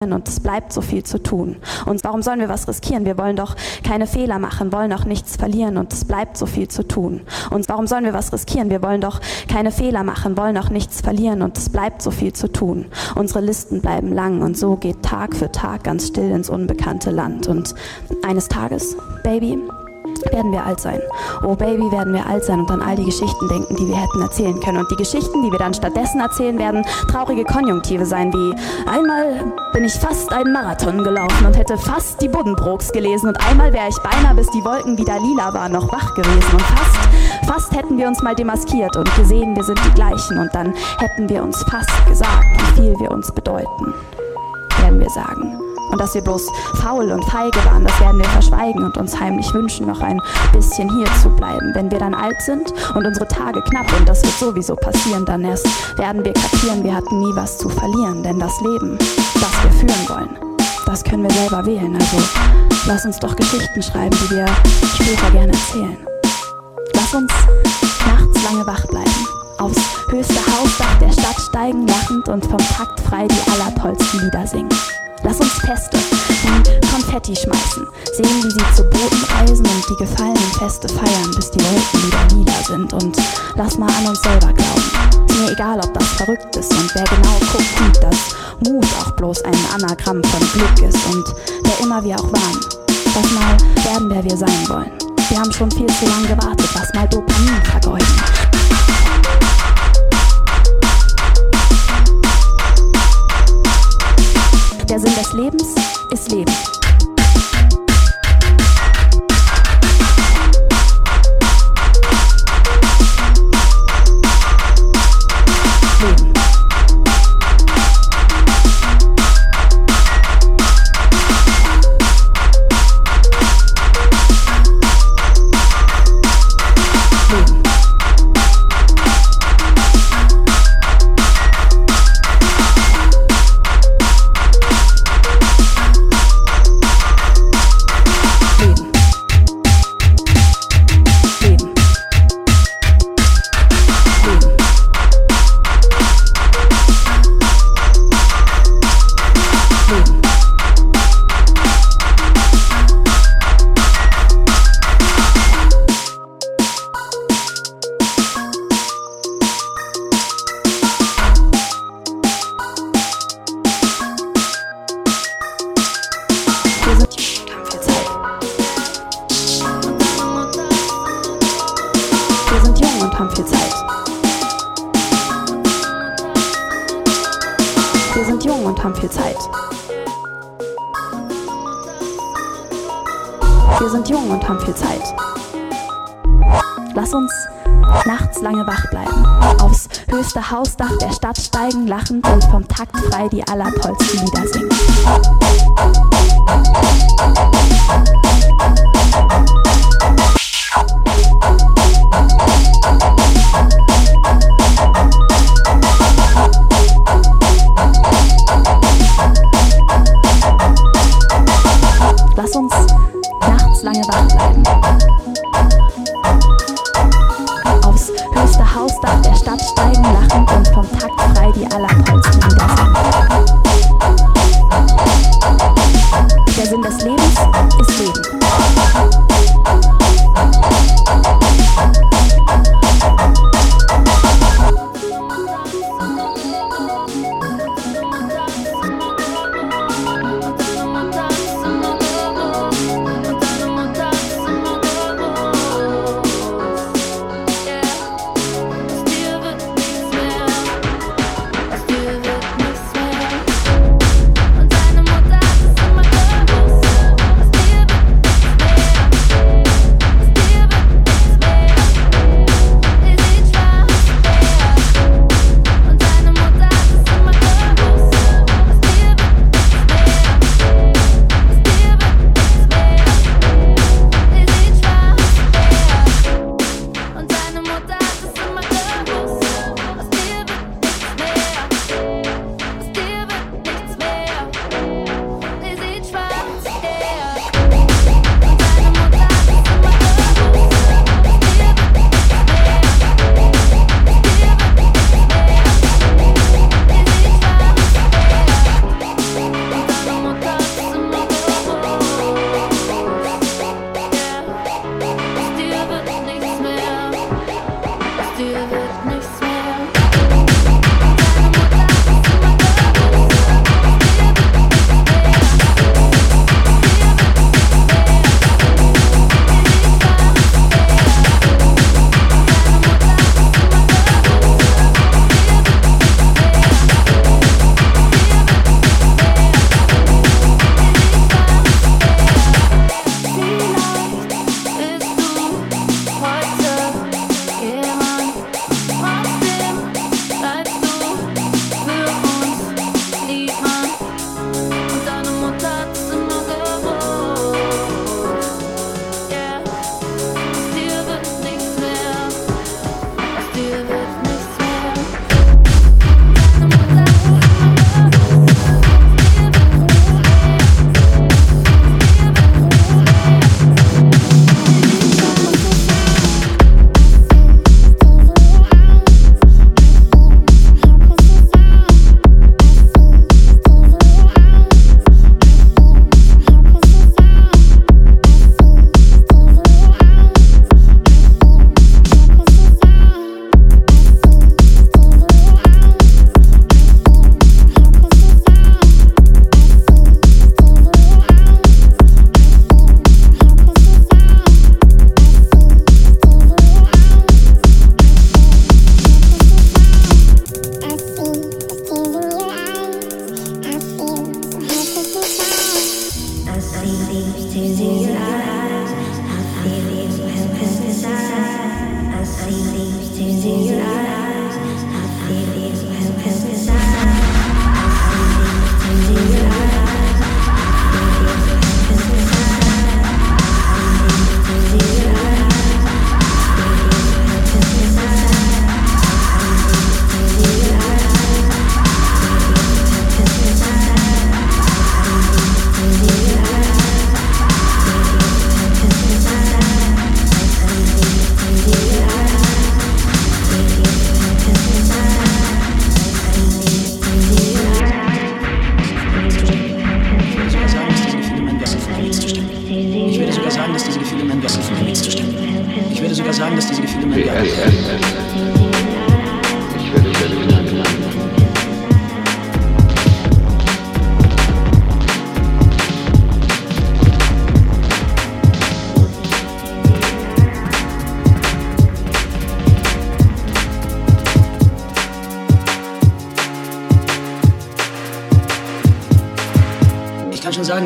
und es bleibt so viel zu tun. Und warum sollen wir was riskieren? Wir wollen doch keine Fehler machen, wollen auch nichts verlieren und es bleibt so viel zu tun. Und warum sollen wir was riskieren? Wir wollen doch keine Fehler machen, wollen auch nichts verlieren und es bleibt so viel zu tun. Unsere Listen bleiben lang und so geht Tag für Tag ganz still ins unbekannte Land. Und eines Tages, Baby, werden wir alt sein. Oh Baby, werden wir alt sein und an all die Geschichten denken, die wir hätten erzählen können. Und die Geschichten, die wir dann stattdessen erzählen, werden traurige Konjunktive sein, wie einmal bin ich fast einen Marathon gelaufen und hätte fast die Buddenbrooks gelesen und einmal wäre ich beinahe, bis die Wolken wieder lila waren, noch wach gewesen und fast, fast hätten wir uns mal demaskiert und gesehen, wir sind die gleichen und dann hätten wir uns fast gesagt, wie viel wir uns bedeuten, werden wir sagen. Und dass wir bloß faul und feige waren, das werden wir verschweigen und uns heimlich wünschen, noch ein bisschen hier zu bleiben. Wenn wir dann alt sind und unsere Tage knapp, und das wird sowieso passieren, dann erst werden wir kapieren, wir hatten nie was zu verlieren. Denn das Leben, das wir führen wollen, das können wir selber wählen. Also lass uns doch Geschichten schreiben, die wir später gerne erzählen. Lass uns nachts lange wach bleiben, aufs höchste Hausdach der Stadt steigen, lachend und vom Takt frei die allertollsten Lieder singen. Lass uns Feste und Konfetti schmeißen, sehen, wie sie zu Booten reisen und die gefallenen Feste feiern, bis die Wolken wieder nieder sind. Und lass mal an uns selber glauben. Mir egal, ob das verrückt ist und wer genau guckt, sieht, dass Mut auch bloß ein Anagramm von Glück ist und wer immer wir auch waren. Lass mal werden, wer wir sein wollen. Wir haben schon viel zu lange gewartet, lass mal Dopamin vergeuden. Der Sinn des Lebens ist Leben. Höchste Hausdach der Stadt steigen, lachend und vom Takt frei die allertollsten Lieder singen.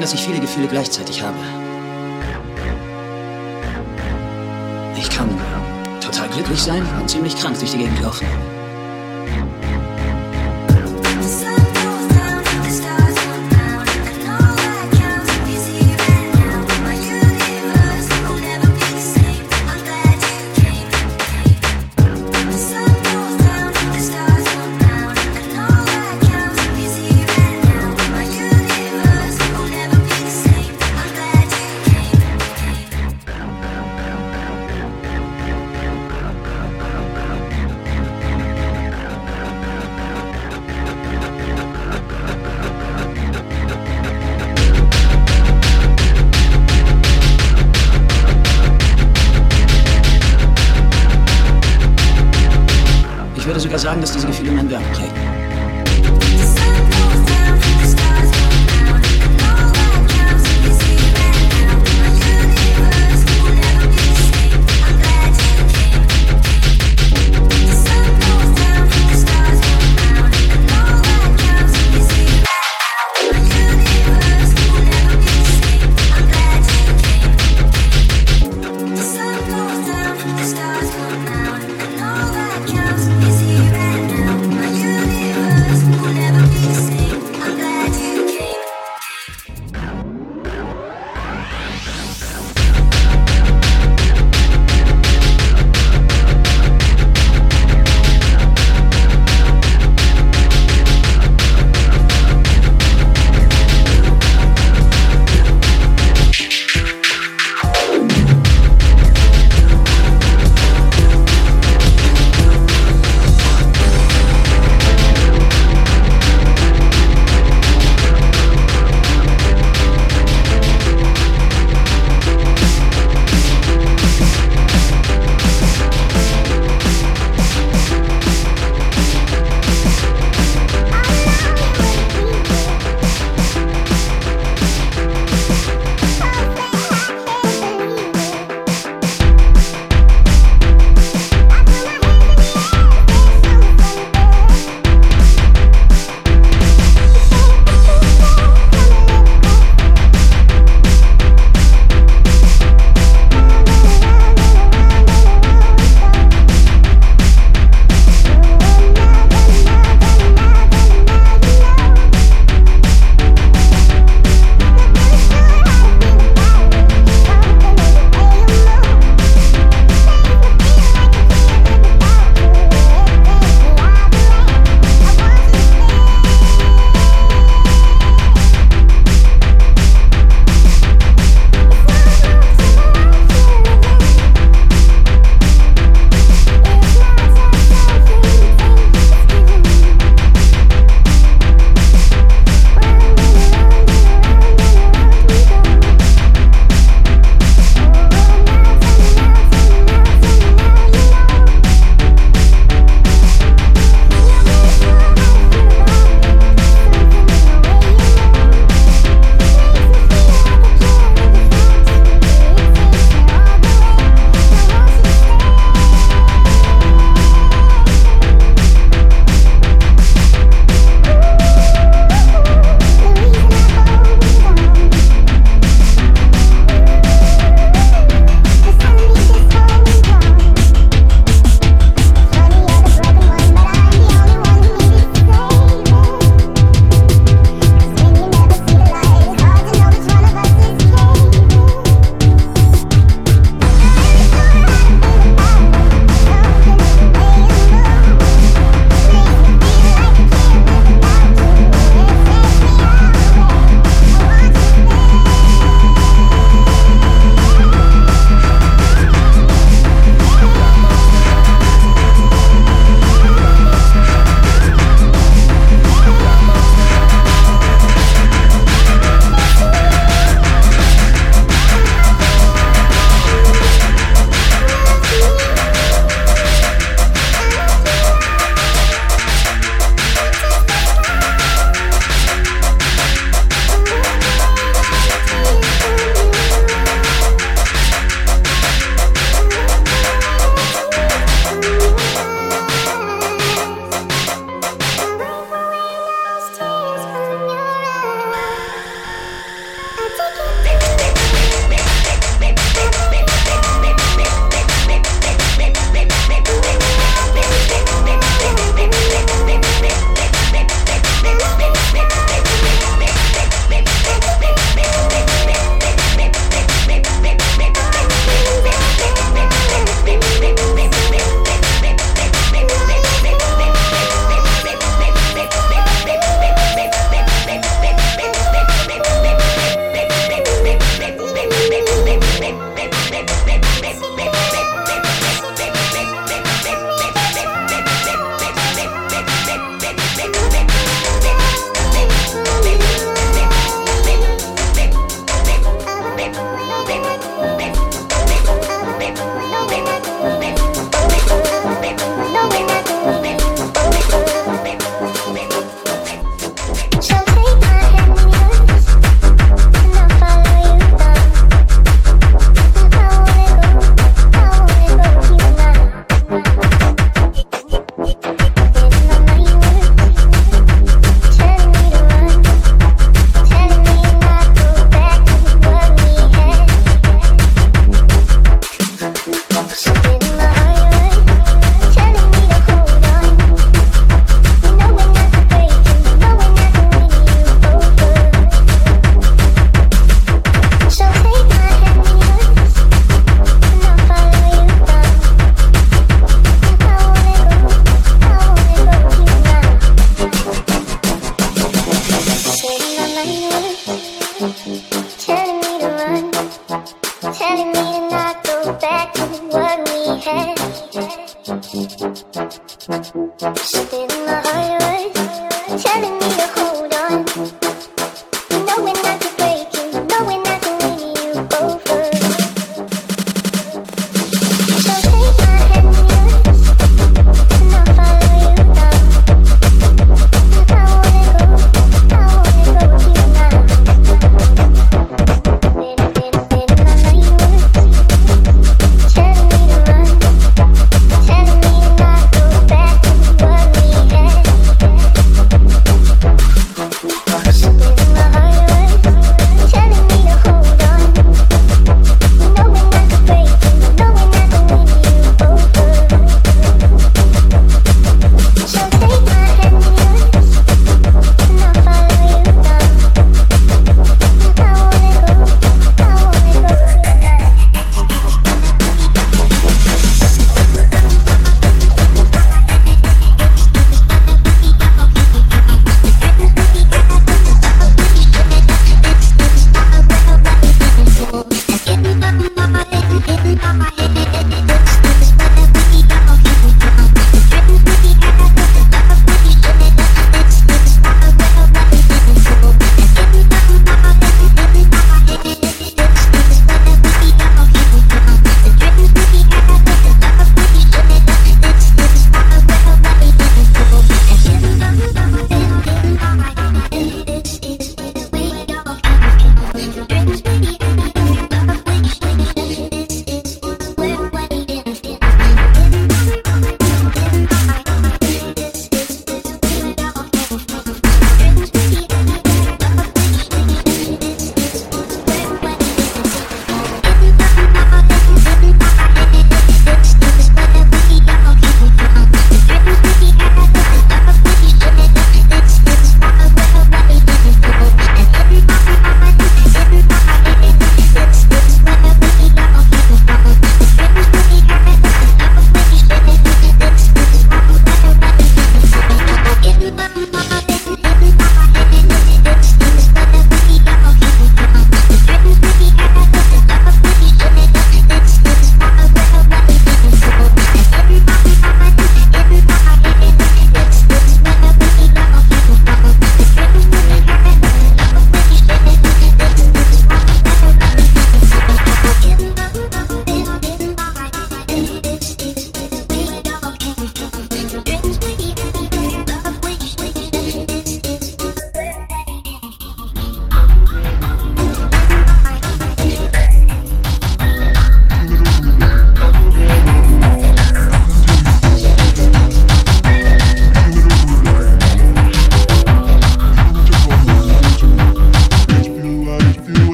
Dass ich viele Gefühle gleichzeitig habe. Ich kann total glücklich sein und ziemlich krank durch die Gegend laufen.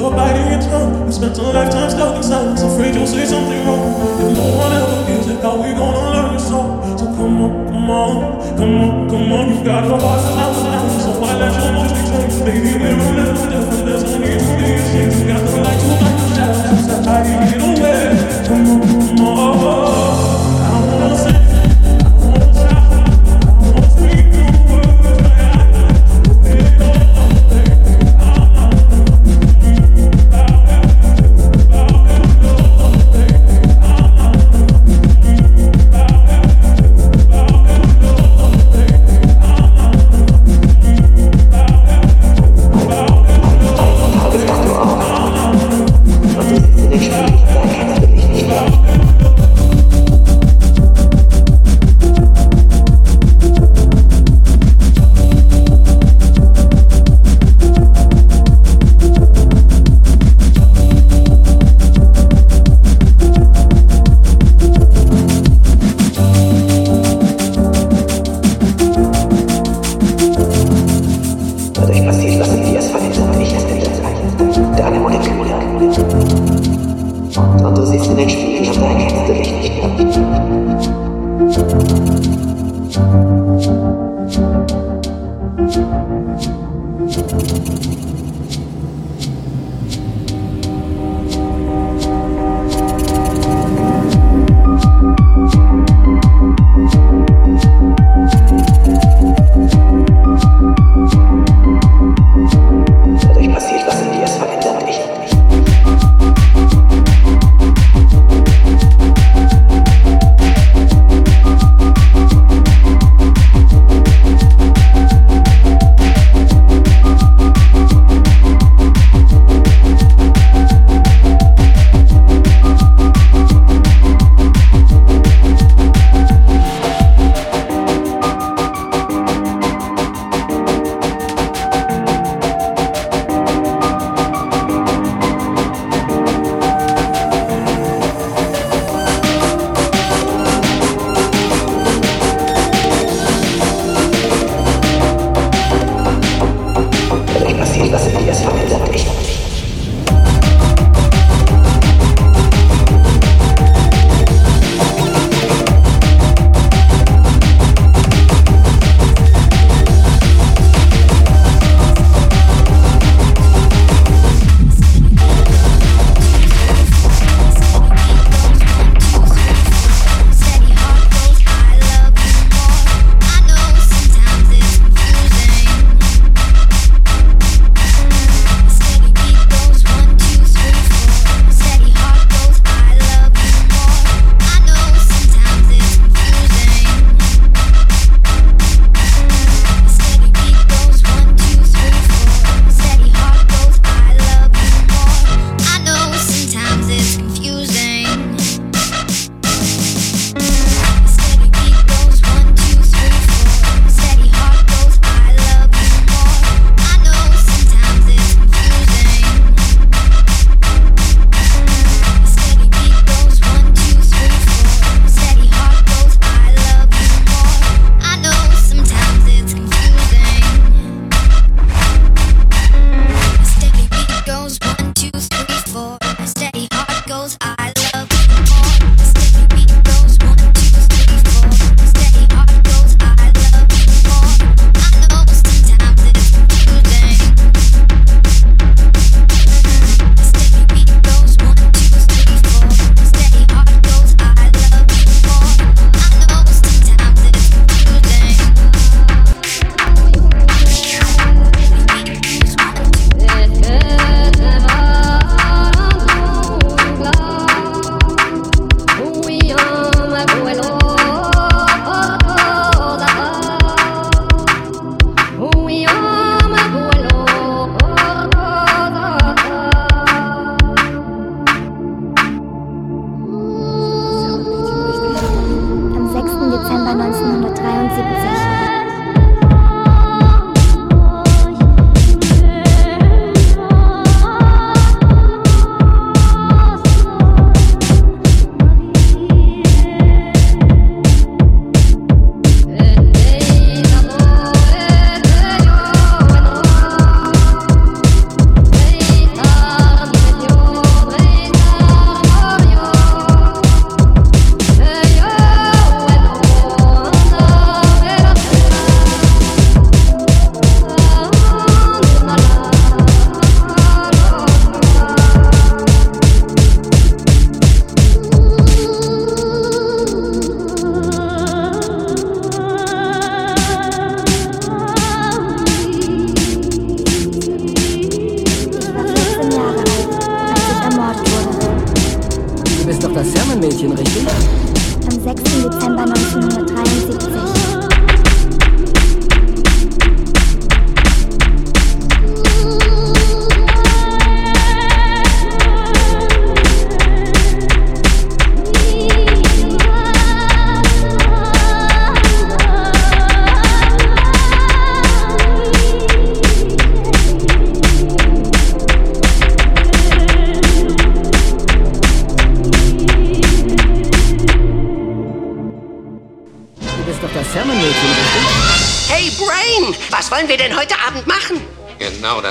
You're biting your time. We spent a lifetime stuck silence, afraid you'll say something wrong. If no one ever gives it, how we gonna learn your song? So come on, come on, come on, come on. You've got your heart out loud, so why let your emotions change? Baby, we're all a little different. There's no need to be ashamed. You got the right to life, child.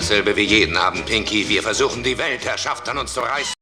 Dasselbe wie jeden Abend, Pinky. Wir versuchen die Weltherrschaft an uns zu reißen.